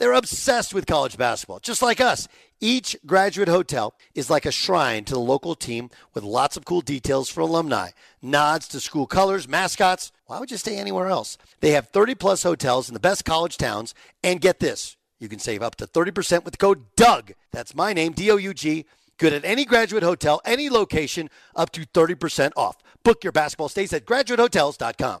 They're obsessed with college basketball, just like us. Each graduate hotel is like a shrine to the local team with lots of cool details for alumni, nods to school colors, mascots. Why would you stay anywhere else? They have 30 plus hotels in the best college towns. And get this you can save up to 30% with the code DOUG. That's my name, D O U G. Good at any graduate hotel, any location, up to 30% off. Book your basketball stays at graduatehotels.com.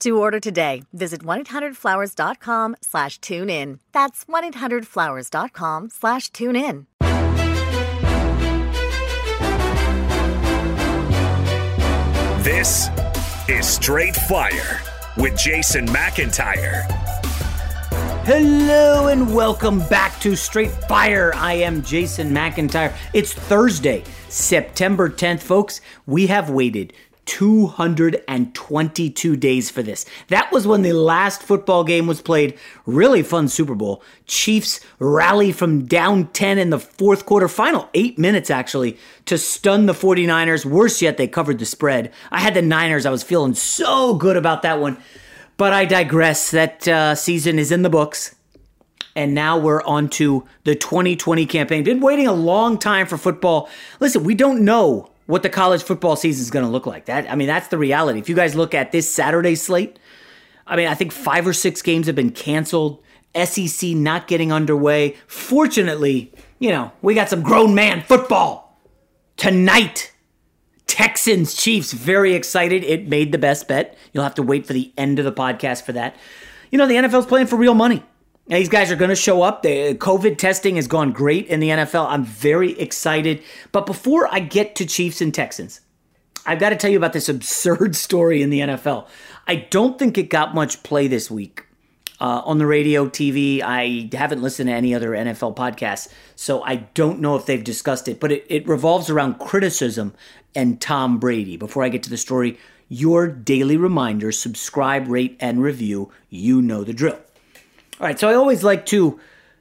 To order today, visit 1-800-Flowers.com slash tune in. That's 1-800-Flowers.com slash tune in. This is Straight Fire with Jason McIntyre. Hello and welcome back to Straight Fire. I am Jason McIntyre. It's Thursday, September 10th, folks. We have waited 222 days for this. That was when the last football game was played. Really fun Super Bowl. Chiefs rally from down 10 in the fourth quarter, final eight minutes actually, to stun the 49ers. Worse yet, they covered the spread. I had the Niners. I was feeling so good about that one. But I digress. That uh, season is in the books. And now we're on to the 2020 campaign. Been waiting a long time for football. Listen, we don't know what the college football season is going to look like. That I mean, that's the reality. If you guys look at this Saturday slate, I mean, I think five or six games have been canceled. SEC not getting underway. Fortunately, you know, we got some grown man football tonight. Texans Chiefs, very excited. It made the best bet. You'll have to wait for the end of the podcast for that. You know, the NFL's playing for real money. These guys are going to show up. The COVID testing has gone great in the NFL. I'm very excited. But before I get to Chiefs and Texans, I've got to tell you about this absurd story in the NFL. I don't think it got much play this week uh, on the radio, TV. I haven't listened to any other NFL podcasts, so I don't know if they've discussed it. But it, it revolves around criticism and Tom Brady. Before I get to the story, your daily reminder. Subscribe, rate, and review. You know the drill. All right, so I always like to,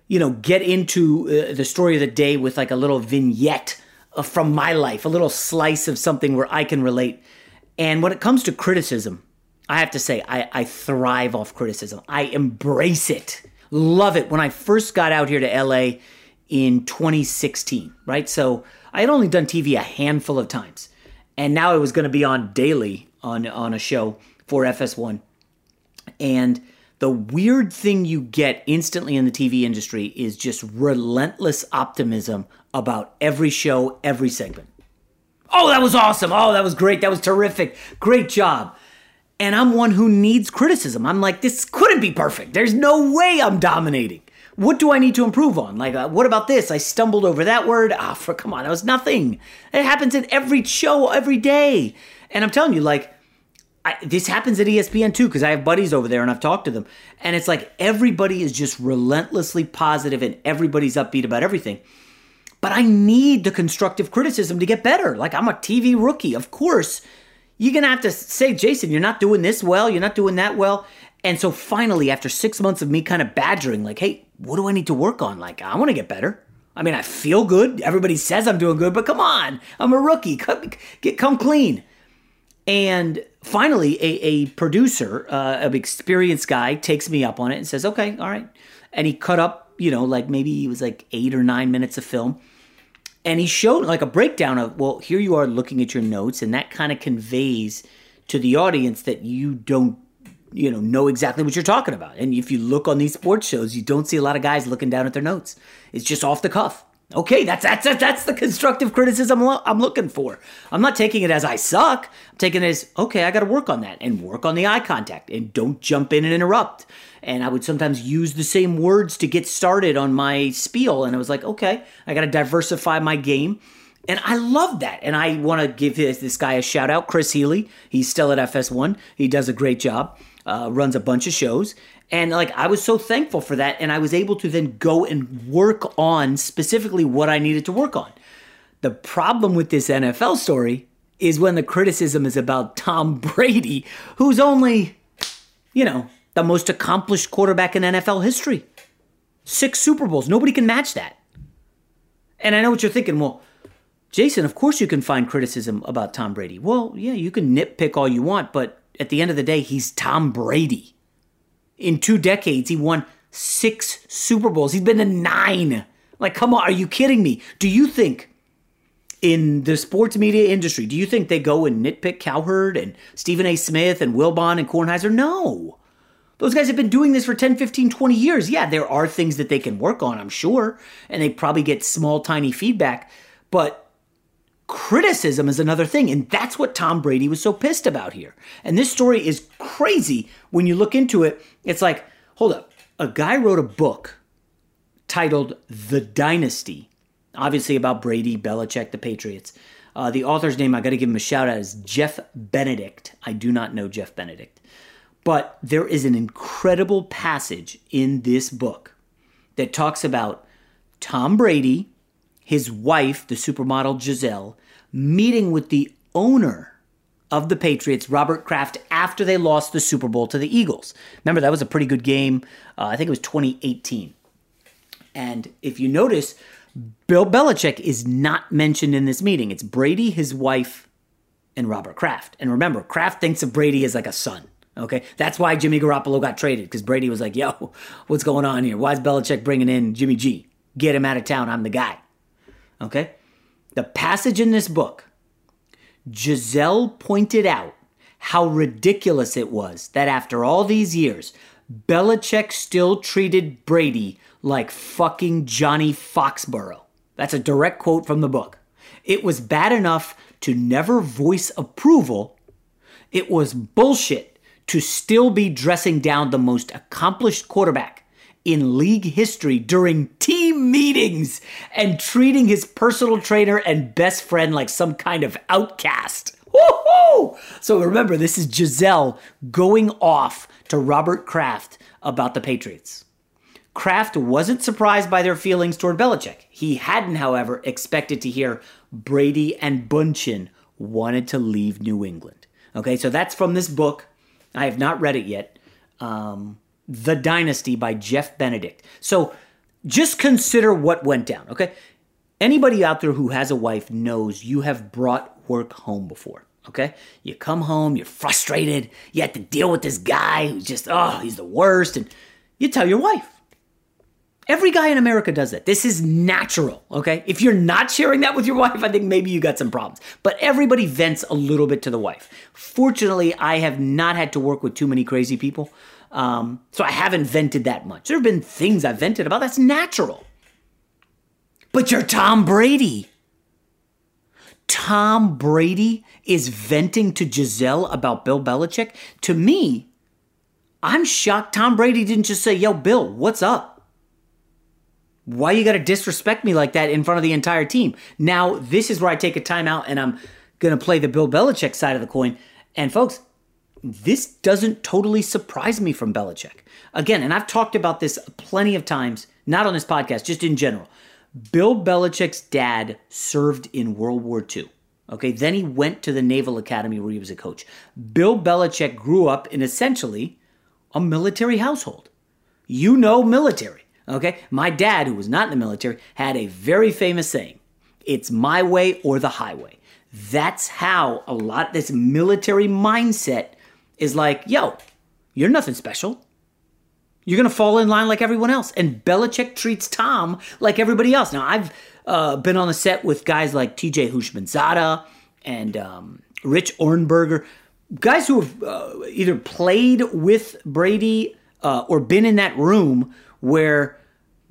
you know, get into uh, the story of the day with like a little vignette from my life, a little slice of something where I can relate. And when it comes to criticism, I have to say, I, I thrive off criticism. I embrace it, love it. When I first got out here to LA in 2016, right? So I had only done TV a handful of times, and now I was going to be on daily on on a show for FS1. And the weird thing you get instantly in the TV industry is just relentless optimism about every show, every segment. Oh, that was awesome. Oh, that was great. That was terrific. Great job. And I'm one who needs criticism. I'm like, this couldn't be perfect. There's no way I'm dominating. What do I need to improve on? Like, uh, what about this? I stumbled over that word. Ah, for come on, that was nothing. It happens in every show, every day. And I'm telling you, like, I, this happens at ESPN too, because I have buddies over there and I've talked to them. And it's like everybody is just relentlessly positive and everybody's upbeat about everything. But I need the constructive criticism to get better. Like, I'm a TV rookie. Of course, you're to have to say, Jason, you're not doing this well. You're not doing that well. And so finally, after six months of me kind of badgering, like, hey, what do I need to work on? Like, I want to get better. I mean, I feel good. Everybody says I'm doing good, but come on, I'm a rookie. Come, get, come clean. And finally, a, a producer, uh, an experienced guy, takes me up on it and says, okay, all right. And he cut up, you know, like maybe it was like eight or nine minutes of film. And he showed like a breakdown of well here you are looking at your notes and that kind of conveys to the audience that you don't you know know exactly what you're talking about. And if you look on these sports shows you don't see a lot of guys looking down at their notes. It's just off the cuff okay that's that's that's the constructive criticism i'm looking for i'm not taking it as i suck i'm taking it as okay i got to work on that and work on the eye contact and don't jump in and interrupt and I would sometimes use the same words to get started on my spiel. And I was like, okay, I got to diversify my game. And I love that. And I want to give this, this, guy a shout out, Chris Healy. He's still at FS1. He does a great job, uh, runs a bunch of shows. And like, I was so thankful for that. And I was able to then go and work on specifically what I needed to work on. The problem with this NFL story is when the criticism is about Tom Brady, who's only, you know, the most accomplished quarterback in NFL history. Six Super Bowls. Nobody can match that. And I know what you're thinking. Well, Jason, of course you can find criticism about Tom Brady. Well, yeah, you can nitpick all you want, but at the end of the day, he's Tom Brady. In two decades, he won six Super Bowls. He's been to nine. Like, come on, are you kidding me? Do you think in the sports media industry, do you think they go and nitpick Cowherd and Stephen A. Smith and Wilbon and Kornheiser? No. Those guys have been doing this for 10, 15, 20 years. Yeah, there are things that they can work on, I'm sure, and they probably get small, tiny feedback. But criticism is another thing, and that's what Tom Brady was so pissed about here. And this story is crazy when you look into it. It's like, hold up, a guy wrote a book titled The Dynasty, obviously about Brady, Belichick, the Patriots. Uh, the author's name, I got to give him a shout out, is Jeff Benedict. I do not know Jeff Benedict. But there is an incredible passage in this book that talks about Tom Brady, his wife, the supermodel Gisele, meeting with the owner of the Patriots, Robert Kraft, after they lost the Super Bowl to the Eagles. Remember, that was a pretty good game. Uh, I think it was 2018. And if you notice, Bill Belichick is not mentioned in this meeting. It's Brady, his wife, and Robert Kraft. And remember, Kraft thinks of Brady as like a son. Okay, that's why Jimmy Garoppolo got traded because Brady was like, "Yo, what's going on here? Why is Belichick bringing in Jimmy G? Get him out of town. I'm the guy." Okay, the passage in this book, Gisele pointed out how ridiculous it was that after all these years, Belichick still treated Brady like fucking Johnny Foxborough. That's a direct quote from the book. It was bad enough to never voice approval. It was bullshit to still be dressing down the most accomplished quarterback in league history during team meetings and treating his personal trainer and best friend like some kind of outcast. Woo-hoo! So remember, this is Gisele going off to Robert Kraft about the Patriots. Kraft wasn't surprised by their feelings toward Belichick. He hadn't, however, expected to hear Brady and Bundchen wanted to leave New England. Okay, so that's from this book. I have not read it yet. Um, the Dynasty by Jeff Benedict. So just consider what went down, okay? Anybody out there who has a wife knows you have brought work home before, okay? You come home, you're frustrated, you have to deal with this guy who's just, oh, he's the worst, and you tell your wife. Every guy in America does that. This is natural, okay? If you're not sharing that with your wife, I think maybe you got some problems. But everybody vents a little bit to the wife. Fortunately, I have not had to work with too many crazy people. Um, so I haven't vented that much. There have been things I've vented about. That's natural. But you're Tom Brady. Tom Brady is venting to Gisele about Bill Belichick. To me, I'm shocked Tom Brady didn't just say, Yo, Bill, what's up? Why you got to disrespect me like that in front of the entire team? Now, this is where I take a timeout and I'm to play the Bill Belichick side of the coin. And folks, this doesn't totally surprise me from Belichick. Again, and I've talked about this plenty of times, not on this podcast, just in general. Bill Belichick's dad served in World War II. Okay, then he went to the Naval Academy where he was a coach. Bill Belichick grew up in essentially a military household. You know, military. Okay? My dad, who was not in the military, had a very famous saying it's my way or the highway. That's how a lot of this military mindset is like, yo, you're nothing special. You're going to fall in line like everyone else. And Belichick treats Tom like everybody else. Now, I've uh, been on the set with guys like TJ Houshmandzadeh and um, Rich Ohrnberger, guys who have uh, either played with Brady uh, or been in that room where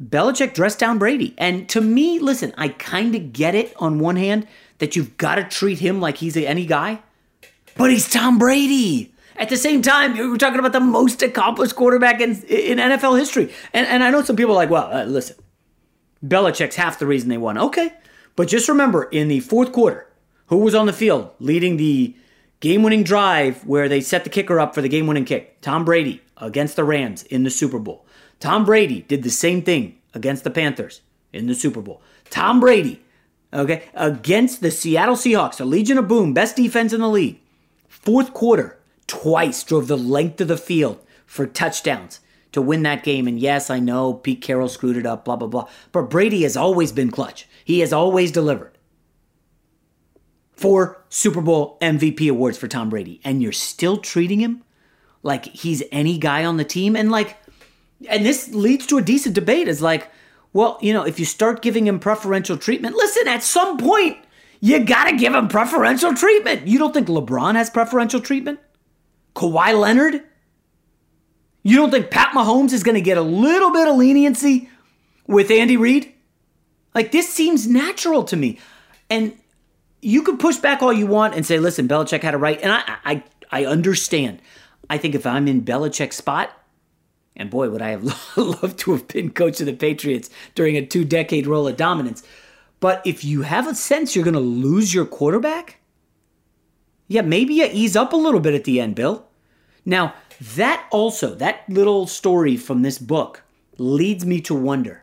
Belichick dressed down Brady. And to me, listen, I kind of get it on one hand that you've got to treat him like he's any guy, but he's Tom Brady. At the same time, we're talking about the most accomplished quarterback in, in NFL history. And, and I know some people are like, well, uh, listen, Belichick's half the reason they won. Okay. But just remember, in the fourth quarter, who was on the field leading the game winning drive where they set the kicker up for the game winning kick? Tom Brady against the Rams in the Super Bowl. Tom Brady did the same thing against the Panthers in the Super Bowl. Tom Brady, okay, against the Seattle Seahawks, a Legion of Boom, best defense in the league. Fourth quarter, twice drove the length of the field for touchdowns to win that game. And yes, I know Pete Carroll screwed it up, blah, blah, blah. But Brady has always been clutch. He has always delivered. Four Super Bowl MVP awards for Tom Brady. And you're still treating him like he's any guy on the team. And like, and this leads to a decent debate is like, well, you know, if you start giving him preferential treatment, listen, at some point, you got to give him preferential treatment. You don't think LeBron has preferential treatment? Kawhi Leonard? You don't think Pat Mahomes is going to get a little bit of leniency with Andy Reid? Like, this seems natural to me. And you could push back all you want and say, listen, Belichick had a right. And I, I, I understand. I think if I'm in Belichick's spot, and boy, would I have loved to have been coach of the Patriots during a two decade role of dominance. But if you have a sense you're going to lose your quarterback, yeah, maybe you ease up a little bit at the end, Bill. Now, that also, that little story from this book leads me to wonder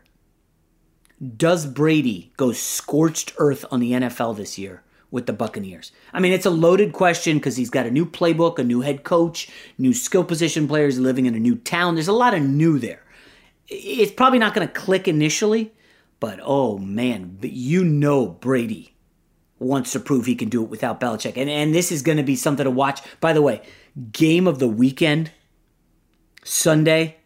does Brady go scorched earth on the NFL this year? with the Buccaneers? I mean, it's a loaded question because he's got a new playbook, a new head coach, new skill position players living in a new town. There's a lot of new there. It's probably not going to click initially, but oh man, you know Brady wants to prove he can do it without Belichick. And, and this is going to be something to watch. By the way, game of the weekend, Sunday.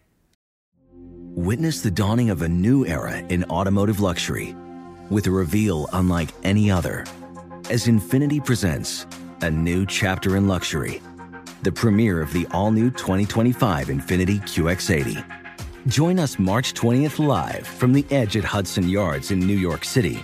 Witness the dawning of a new era in automotive luxury with a reveal unlike any other as Infiniti presents a new chapter in luxury, the premiere of the all new 2025 Infiniti QX80. Join us March 20th live from the edge at Hudson Yards in New York City,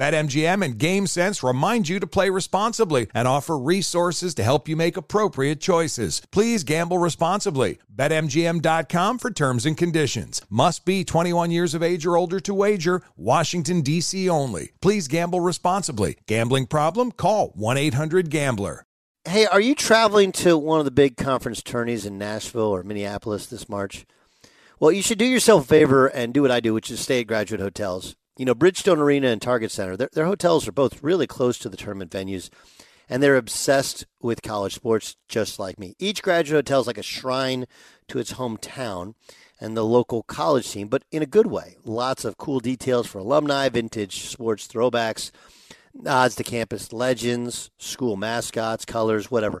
BetMGM and GameSense remind you to play responsibly and offer resources to help you make appropriate choices. Please gamble responsibly. BetMGM.com for terms and conditions. Must be 21 years of age or older to wager. Washington, D.C. only. Please gamble responsibly. Gambling problem? Call 1 800 Gambler. Hey, are you traveling to one of the big conference tourneys in Nashville or Minneapolis this March? Well, you should do yourself a favor and do what I do, which is stay at graduate hotels. You know, Bridgestone Arena and Target Center, their, their hotels are both really close to the tournament venues, and they're obsessed with college sports just like me. Each graduate hotel is like a shrine to its hometown and the local college team, but in a good way. Lots of cool details for alumni, vintage sports throwbacks, nods to campus legends, school mascots, colors, whatever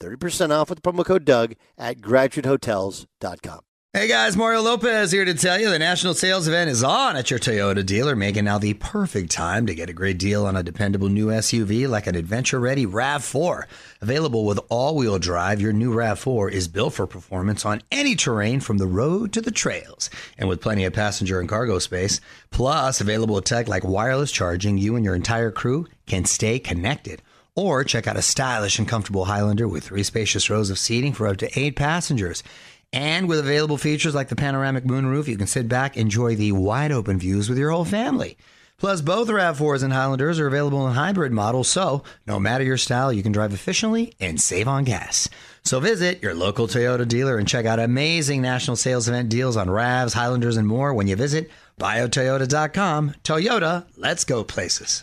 30% off with the promo code Doug at graduatehotels.com. Hey guys, Mario Lopez here to tell you the national sales event is on at your Toyota dealer, making now the perfect time to get a great deal on a dependable new SUV like an adventure ready RAV4. Available with all wheel drive, your new RAV4 is built for performance on any terrain from the road to the trails. And with plenty of passenger and cargo space, plus available tech like wireless charging, you and your entire crew can stay connected. Or check out a stylish and comfortable Highlander with three spacious rows of seating for up to eight passengers. And with available features like the panoramic moonroof, you can sit back, enjoy the wide open views with your whole family. Plus, both RAV4s and Highlanders are available in hybrid models, so no matter your style, you can drive efficiently and save on gas. So visit your local Toyota dealer and check out amazing national sales event deals on RAVs, Highlanders, and more when you visit buyatoyota.com. Toyota, let's go places.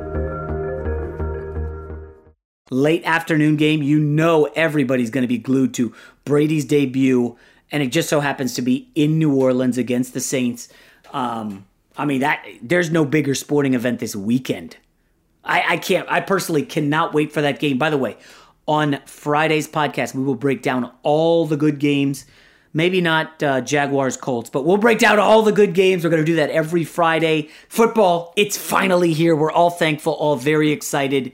late afternoon game, you know everybody's going to be glued to Brady's debut, and it just so happens to be in New Orleans against the Saints. Um, I mean that there's no bigger sporting event this weekend. I, I can't. I personally cannot wait for that game. By the way, on Friday's podcast, we will break down all the good games. Maybe not uh, Jaguars Colts, but we'll break down all the good games. We're going to do that every Friday. Football, it's finally here. We're all thankful, all very excited.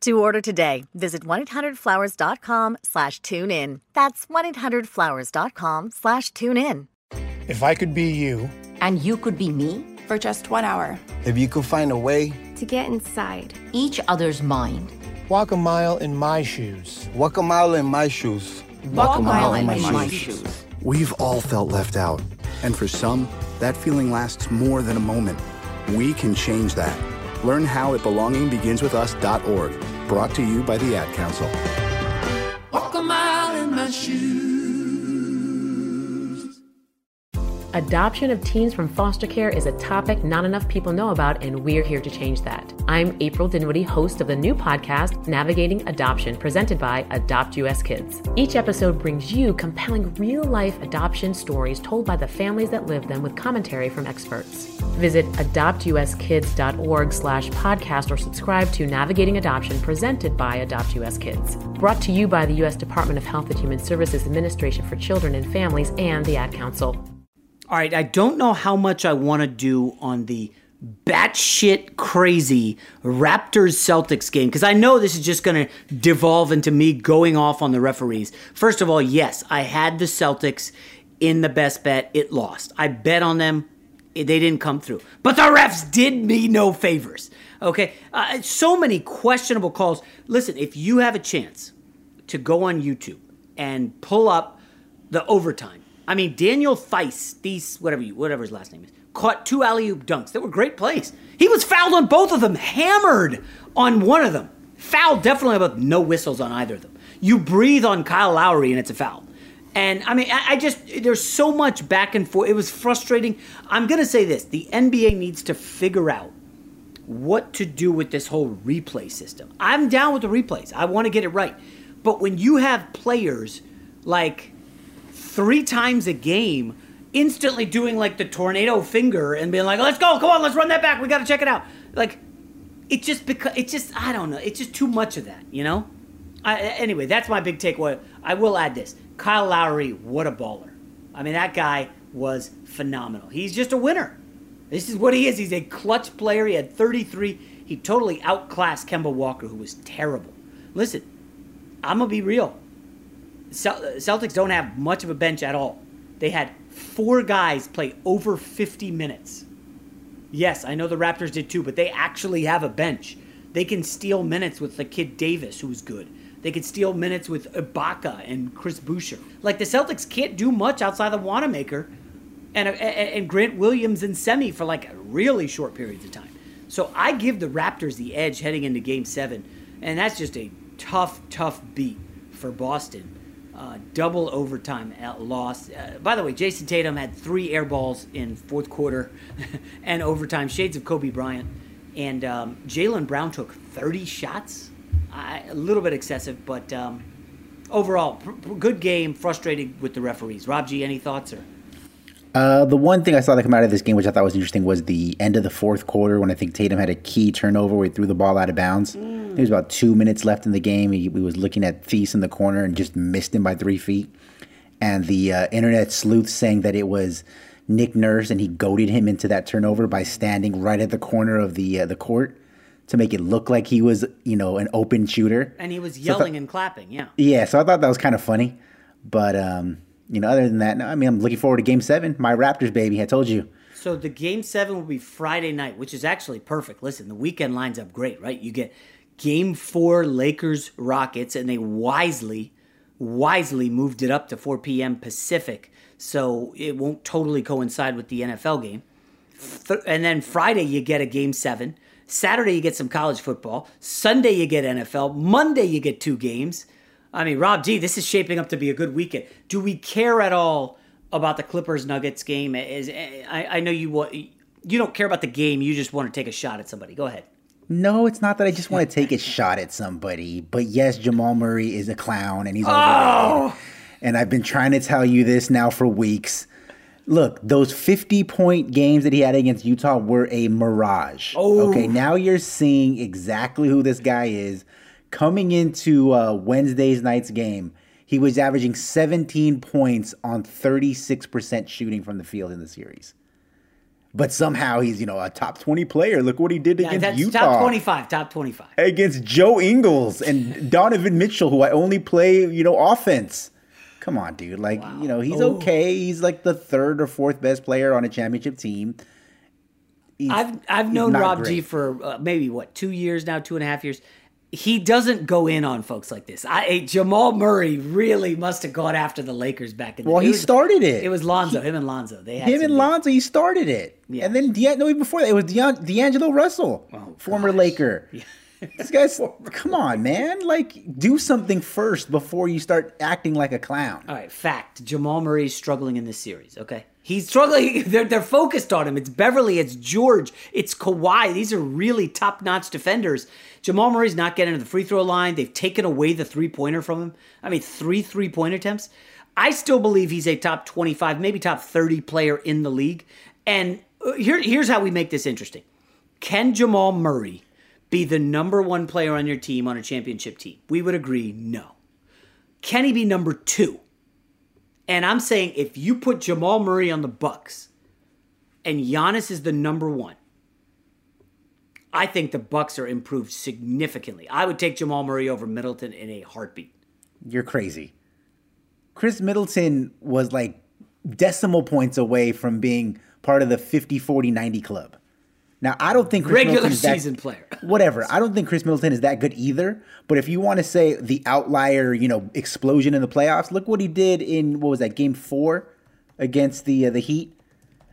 To order today, visit 1-800-Flowers.com slash tune in. That's 1-800-Flowers.com slash tune in. If I could be you. And you could be me for just one hour. If you could find a way. To get inside each other's mind. Walk a mile in my shoes. Walk a mile in my shoes. Walk, Walk a mile, mile in, my, in my shoes. shoes. We've all felt left out. And for some, that feeling lasts more than a moment. We can change that. Learn how at belongingbeginswithus.org. Brought to you by the Ad Council. Walk a mile in my shoes. Adoption of teens from foster care is a topic not enough people know about, and we're here to change that. I'm April Dinwiddie, host of the new podcast, Navigating Adoption, presented by Adopt US Kids. Each episode brings you compelling real life adoption stories told by the families that live them with commentary from experts. Visit adoptuskids.org slash podcast or subscribe to Navigating Adoption presented by Adopt US Kids. Brought to you by the U.S. Department of Health and Human Services Administration for Children and Families and the Ad Council. All right, I don't know how much I want to do on the batshit crazy Raptors Celtics game because I know this is just going to devolve into me going off on the referees. First of all, yes, I had the Celtics in the best bet. It lost. I bet on them. They didn't come through. But the refs did me no favors. Okay? Uh, so many questionable calls. Listen, if you have a chance to go on YouTube and pull up the overtime, I mean, Daniel Theis, these whatever you, whatever his last name is, caught two alley oop dunks that were great plays. He was fouled on both of them, hammered on one of them. Foul definitely, but no whistles on either of them. You breathe on Kyle Lowry and it's a foul. And I mean, I, I just, there's so much back and forth. It was frustrating. I'm going to say this the NBA needs to figure out what to do with this whole replay system. I'm down with the replays, I want to get it right. But when you have players like three times a game instantly doing like the tornado finger and being like, let's go, come on, let's run that back, we got to check it out. Like, it just because it just I don't know. It's just too much of that, you know. I, anyway, that's my big takeaway. I will add this: Kyle Lowry, what a baller! I mean, that guy was phenomenal. He's just a winner. This is what he is. He's a clutch player. He had 33. He totally outclassed Kemba Walker, who was terrible. Listen, I'm gonna be real. Celtics don't have much of a bench at all. They had four guys play over 50 minutes. Yes, I know the Raptors did too, but they actually have a bench. They can steal minutes with the kid Davis, who's good. They could steal minutes with Ibaka and Chris Boucher. Like the Celtics can't do much outside of Wanamaker and, and Grant Williams and Semi for like a really short periods of time. So I give the Raptors the edge heading into Game Seven, and that's just a tough, tough beat for Boston. Uh, double overtime loss. Uh, by the way, Jayson Tatum had three air balls in fourth quarter and overtime, shades of Kobe Bryant. And um, Jaylen Brown took 30 shots. I, a little bit excessive, but um, overall, pr- pr- good game. Frustrated with the referees. Rob G, any thoughts or? Uh, the one thing I saw that come out of this game, which I thought was interesting, was the end of the fourth quarter when I think Tatum had a key turnover where he threw the ball out of bounds. Mm. There was about two minutes left in the game. He, he, was looking at Theis in the corner and just missed him by three feet. And the uh, internet sleuth saying that it was Nick Nurse and he goaded him into that turnover by standing right at the corner of the uh, the court to make it look like he was, you know, an open shooter. And he was yelling so and clapping. Yeah. Yeah. So I thought that was kind of funny, but. um you know, other than that, I mean, I'm looking forward to Game Seven. My Raptors, baby. I told you. So the Game Seven will be Friday night, which is actually perfect. Listen, the weekend lines up great, right? You get Game Four, Lakers, Rockets, and they wisely, wisely moved it up to 4 p.m. Pacific, so it won't totally coincide with the NFL game. And then Friday, you get a Game Seven. Saturday, you get some college football. Sunday, you get NFL. Monday, you get two games. I mean, Rob G, this is shaping up to be a good weekend. Do we care at all about the Clippers Nuggets game? Is I, I know you you don't care about the game. You just want to take a shot at somebody. Go ahead. No, it's not that I just want to take a shot at somebody. But yes, Jamal Murray is a clown and he's overrated. Oh! And I've been trying to tell you this now for weeks. Look, those 50 point games that he had against Utah were a mirage. Oh. Okay, now you're seeing exactly who this guy is coming into uh, Wednesday's night's game, he was averaging 17 points on 36% shooting from the field in the series. But somehow he's, you know, a top 20 player. Look what he did yeah, against Utah. Top 25, top 25. Against Joe Ingles and Donovan Mitchell, who I only play, you know, offense. Come on, dude. Like, wow. you know, he's oh. okay. He's like the third or fourth best player on a championship team. He's, I've I've known Rob great. G for uh, maybe what two years now, two and a half years he doesn't go in on folks like this. I Jamal Murray really must have gone after the Lakers back in. The, well, he was, started it. It was Lonzo, he, him and Lonzo. They him and Lonzo. He started it. Yeah. And then De- no, even before that, it was De- D'Angelo Russell, oh, former gosh. Laker. Yeah. This guy's come on, man. Like, do something first before you start acting like a clown. All right, fact: Jamal Murray is struggling in this series. Okay, He's struggling. They're, they're focused on him. It's Beverley. it's George, it's Kawhi. These are really top notch defenders. Jamal Murray's not getting to the free throw line. They've taken away the three pointer from him. I mean, three three point attempts. I still believe he's a top 25, maybe top 30 player in the league. And uh, here, here's how we make this interesting Can Jamal Murray be the number one player on your team on a championship team? We would agree no. Can he be number two? And I'm saying if you put Jamal Murray on the Bucks and Giannis is the number one, I think the Bucks are improved significantly. I would take Jamal Murray over Middleton in a heartbeat. You're crazy. Khris Middleton was like decimal points away from being part of the 50 40 90 club. Now, I don't think Chris regular Middleton is that- season player. whatever. I don't think Khris Middleton is that good either. But if you want to say the outlier, you know, explosion in the playoffs, look what he did in what was that game four against the uh, the Heat.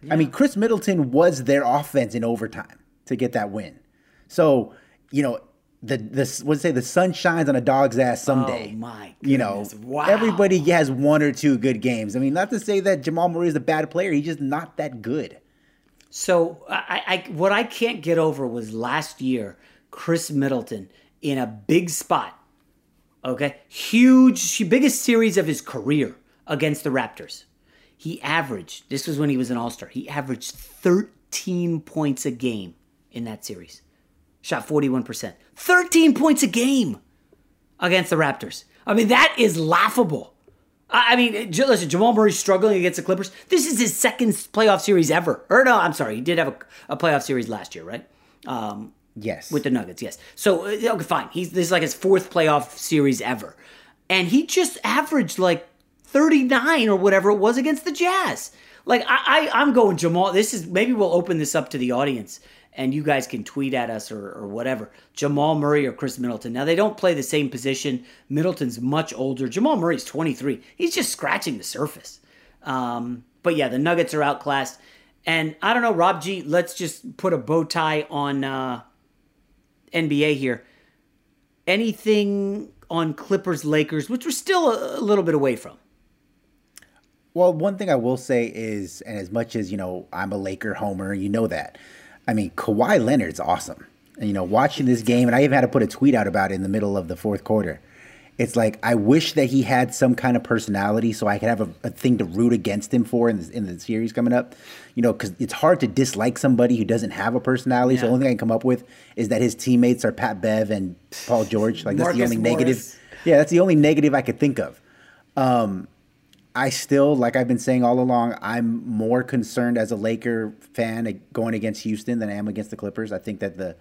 I mean, Khris Middleton was their offense in overtime to get that win. So you know, the the let's say the sun shines on a dog's ass someday. Oh my You know. Wow. everybody has one or two good games. I mean, not to say that Jamal Murray is a bad player. He's just not that good. So I, I what I can't get over was last year Khris Middleton in a big spot. Okay, huge, biggest series of his career against the Raptors. He averaged. This was when he was an All Star. He averaged 13 points a game in that series. Shot 41 percent. 13 points a game against the Raptors. I mean that is laughable. I mean, listen, Jamal Murray's struggling against the Clippers. This is his second playoff series ever. Or no, I'm sorry, he did have a, a playoff series last year, right? Um, yes, with the Nuggets, yes. So uh, okay, fine. He's this is like his fourth playoff series ever, and he just averaged like 39 or whatever it was against the Jazz. Like I, I I'm going Jamal. This is maybe we'll open this up to the audience. And you guys can tweet at us or, or whatever. Jamal Murray or Chris Middleton. Now, they don't play the same position. Middleton's much older. Jamal Murray's 23. He's just scratching the surface. Um, but yeah, the Nuggets are outclassed. And I don't know, Rob G, let's just put a bow tie on uh, NBA here. Anything on Clippers Lakers, which we're still a, a little bit away from. Well, one thing I will say is, and as much as you know, I'm a Laker homer, you know that. I mean, Kawhi Leonard's awesome. And, you know, watching this game, and I even had to put a tweet out about it in the middle of the fourth quarter. It's like I wish that he had some kind of personality so I could have a, a thing to root against him for in the, in the series coming up. You know, because it's hard to dislike somebody who doesn't have a personality. So the only thing I can come up with is that his teammates are Pat Bev and Paul George. Like that's the only Morris. negative. Yeah, that's the only negative I could think of. Um, I still, like I've been saying all along, I'm more concerned as a Laker fan going against Houston than I am against the Clippers. I think that the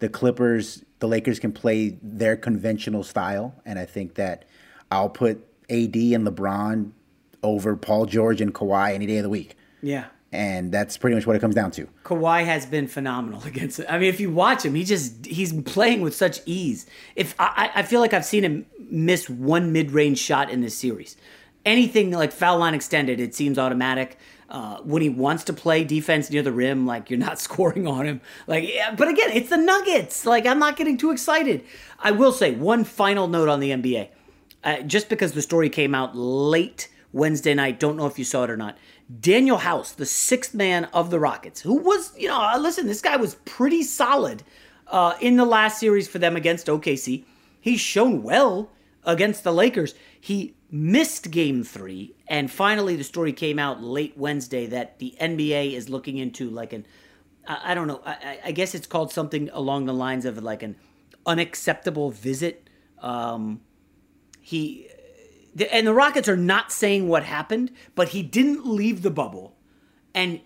the Clippers, the Lakers can play their conventional style, and I think that I'll put AD and LeBron over Paul George and Kawhi any day of the week, Yeah. and that's pretty much what it comes down to. Kawhi has been phenomenal against it. I mean, if you watch him, he just he's playing with such ease. If I, I feel like I've seen him miss one mid-range shot in this series, anything like foul line extended, it seems automatic. Uh, when he wants to play defense near the rim, like you're not scoring on him. Like, yeah, but again, it's the Nuggets. Like, I'm not getting too excited. I will say one final note on the NBA, uh, just because the story came out late Wednesday night. Don't know if you saw it or not. Danuel House, the sixth man of the Rockets, who was, you know, uh, listen, this guy was pretty solid uh, in the last series for them against OKC. He's shown well against the Lakers. He missed game three, and finally the story came out late Wednesday that the NBA is looking into like an, I, I don't know, I, I guess it's called something along the lines of like an unacceptable visit. Um, he the, and the Rockets are not saying what happened, but he didn't leave the bubble. And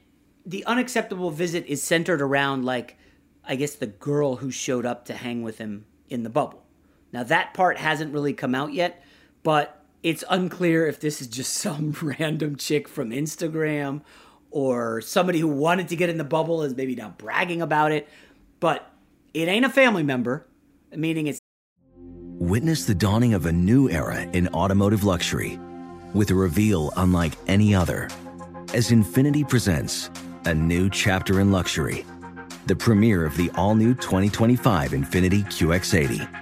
the unacceptable visit is centered around like I guess the girl who showed up to hang with him in the bubble. Now that part hasn't really come out yet, but it's unclear if this is just some random chick from Instagram or somebody who wanted to get in the bubble is maybe now bragging about it, but it ain't a family member, meaning it's Witness the dawning of a new era in automotive luxury with a reveal unlike any other as Infiniti presents a new chapter in luxury, the premiere of the all new 2025 Infiniti QX80.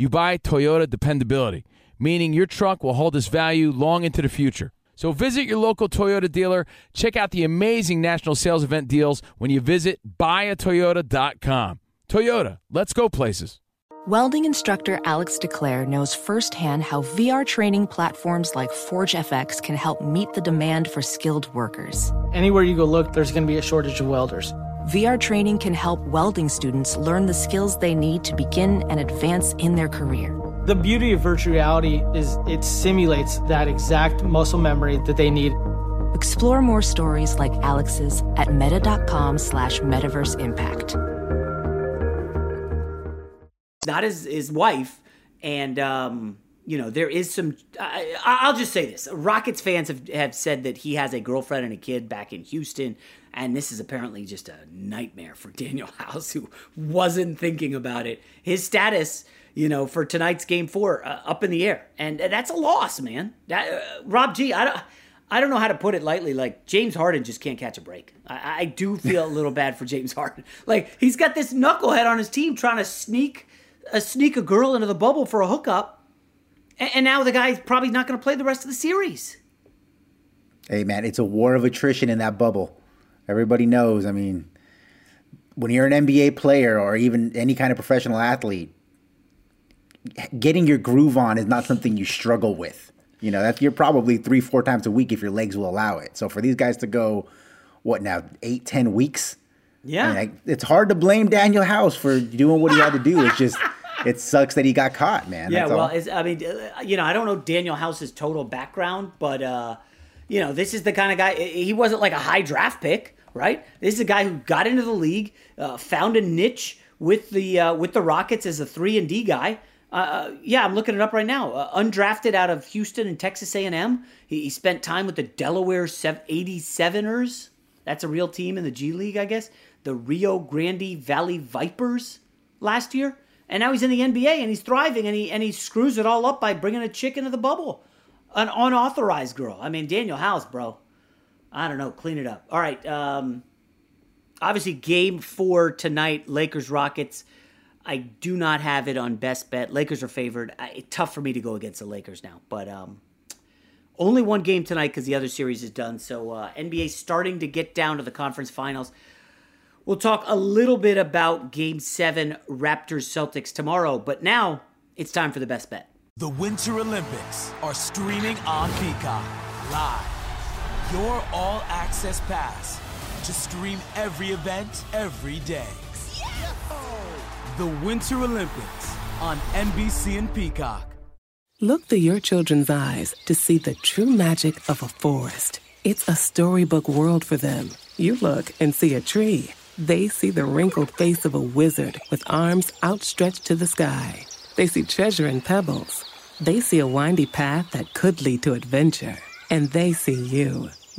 you buy Toyota dependability, meaning your truck will hold its value long into the future. So visit your local Toyota dealer. Check out the amazing national sales event deals when you visit buyatoyota.com. Toyota, let's go places. Welding instructor Alex DeClaire knows firsthand how VR training platforms like ForgeFX can help meet the demand for skilled workers. Anywhere you go look, there's going to be a shortage of welders. VR training can help welding students learn the skills they need to begin and advance in their career. The beauty of virtual reality is it simulates that exact muscle memory that they need. Explore more stories like Alex's at meta.com slash metaverse impact. Not his, his wife, and um, you know there is some. I, I'll just say this: Rockets fans have, have said that he has a girlfriend and a kid back in Houston, and this is apparently just a nightmare for Danuel House, who wasn't thinking about it. His status, you know, for tonight's game four, uh, up in the air, and that's a loss, man. That, uh, Rob G, I don't. I don't know how to put it lightly. Like James Harden just can't catch a break. I, I do feel a little bad for James Harden. Like he's got this knucklehead on his team trying to sneak a sneak a girl into the bubble for a hookup, and, and now the guy's probably not going to play the rest of the series. Hey man, it's a war of attrition in that bubble. Everybody knows. I mean, when you're an NBA player or even any kind of professional athlete, getting your groove on is not something you struggle with. You know, you're probably three, four times a week if your legs will allow it. So for these guys to go, what now, eight, ten weeks? Yeah, I mean, it's hard to blame Danuel House for doing what he had to do. It's just it sucks that he got caught, man. Yeah, That's well, I mean, uh, you know, I don't know Danuel House's total background, but uh, you know, this is the kind of guy. He wasn't like a high draft pick, right? This is a guy who got into the league, uh, found a niche with the uh, with the Rockets as a three and D guy. Uh, yeah, I'm looking it up right now. Uh, undrafted out of Houston and Texas A&M. He, he spent time with the Delaware 87ers. That's a real team in the G League, I guess. The Rio Grande Valley Vipers last year, and now he's in the NBA and he's thriving, and he and he screws it all up by bringing a chick into the bubble, an unauthorized girl. I mean, Danuel House, bro. I don't know. Clean it up. All right. Um, obviously, game four tonight, Lakers Rockets. I do not have it on best bet. Lakers are favored. I, tough for me to go against the Lakers now, but um, only one game tonight because the other series is done. So uh, NBA starting to get down to the conference finals. We'll talk a little bit about Game Seven, Raptors Celtics tomorrow, but now it's time for the best bet. The Winter Olympics are streaming on Peacock live. Your all access pass to stream every event every day. The Winter Olympics on NBC and Peacock. Look through your children's eyes to see the true magic of a forest. It's a storybook world for them. You look and see a tree. They see the wrinkled face of a wizard with arms outstretched to the sky. They see treasure in pebbles. They see a windy path that could lead to adventure. And they see you,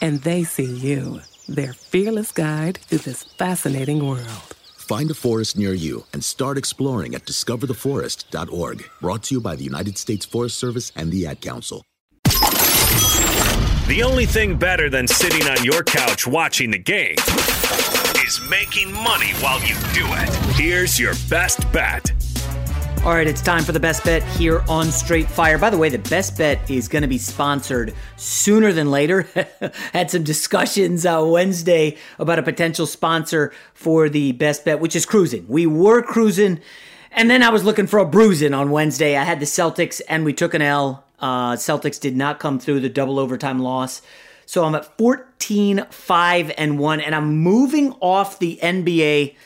And they see you, their fearless guide through this fascinating world. Find a forest near you and start exploring at discovertheforest.org. Brought to you by the United States Forest Service and the Ad Council. The only thing better than sitting on your couch watching the game is making money while you do it. Here's your best bet. All right, it's time for the best bet here on Straight Fire. By the way, the best bet is going to be sponsored sooner than later. Had some discussions uh, Wednesday about a potential sponsor for the best bet, which is cruising. We were cruising, and then I was looking for a bruising on Wednesday. I had the Celtics, and we took an L. Uh, Celtics did not come through the double overtime loss. So I'm at 14, 5, and 1, and I'm moving off the NBA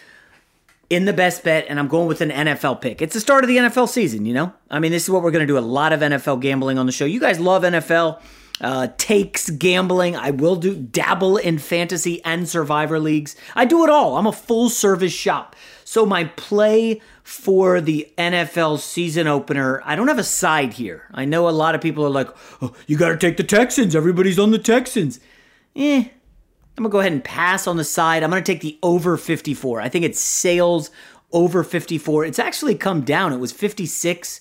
in the best bet, and I'm going with an NFL pick. It's the start of the NFL season, you know? I mean, this is what we're going to do a lot of NFL gambling on the show. You guys love NFL. Uh, takes gambling. I will do dabble in fantasy and survivor leagues. I do it all. I'm a full service shop. So my play for the NFL season opener, I don't have a side here. I know a lot of people are like, oh, you got to take the Texans. Everybody's on the Texans. Eh, I'm gonna go ahead and pass on the side. I'm gonna take the over 54. I think it's sales over 54. It's actually come down. It was 56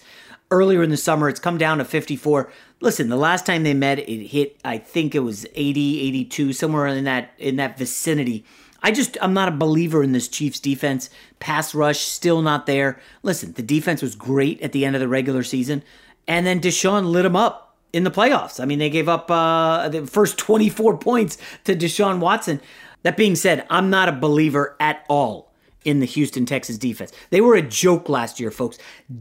earlier in the summer. It's come down to 54. Listen, the last time they met, it hit. I think it was 80, 82, somewhere in that in that vicinity. I just I'm not a believer in this Chiefs defense. Pass rush still not there. Listen, the defense was great at the end of the regular season, and then Deshaun lit them up in the playoffs. I mean, they gave up uh, the first 24 points to Deshaun Watson. That being said, I'm not a believer at all in the Houston Texas defense. They were a joke last year, folks.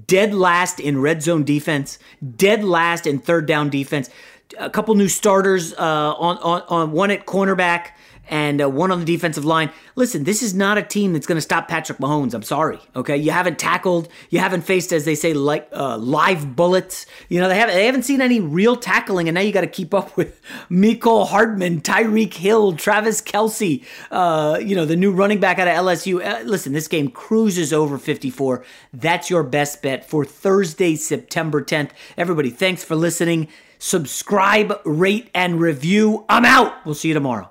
Dead last in red zone defense, dead last in third down defense. A couple new starters uh, on, on, on one at cornerback and uh, one on the defensive line. Listen, this is not a team that's going to stop Patrick Mahomes. I'm sorry. Okay, you haven't tackled, you haven't faced, as they say, like uh, live bullets. You know they haven't they haven't seen any real tackling, and now you got to keep up with Mecole Hardman, Tyreek Hill, Travis Kelce. Uh, you know the new running back out of LSU. Uh, listen, this game cruises over 54. That's your best bet for Thursday, September 10th. Everybody, thanks for listening. Subscribe, rate, and review. I'm out. We'll see you tomorrow.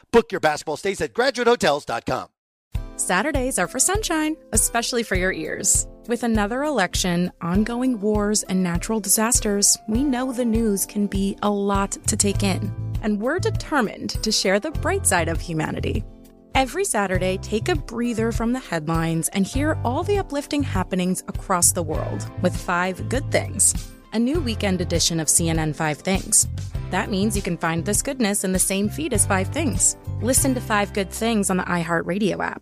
Book your basketball stays at graduatehotels.com. Saturdays are for sunshine, especially for your ears. With another election, ongoing wars, and natural disasters, we know the news can be a lot to take in. And we're determined to share the bright side of humanity. Every Saturday, take a breather from the headlines and hear all the uplifting happenings across the world with five good things. A new weekend edition of CNN Five Things. That means you can find this goodness in the same feed as Five Things. Listen to Five Good Things on the iHeartRadio app.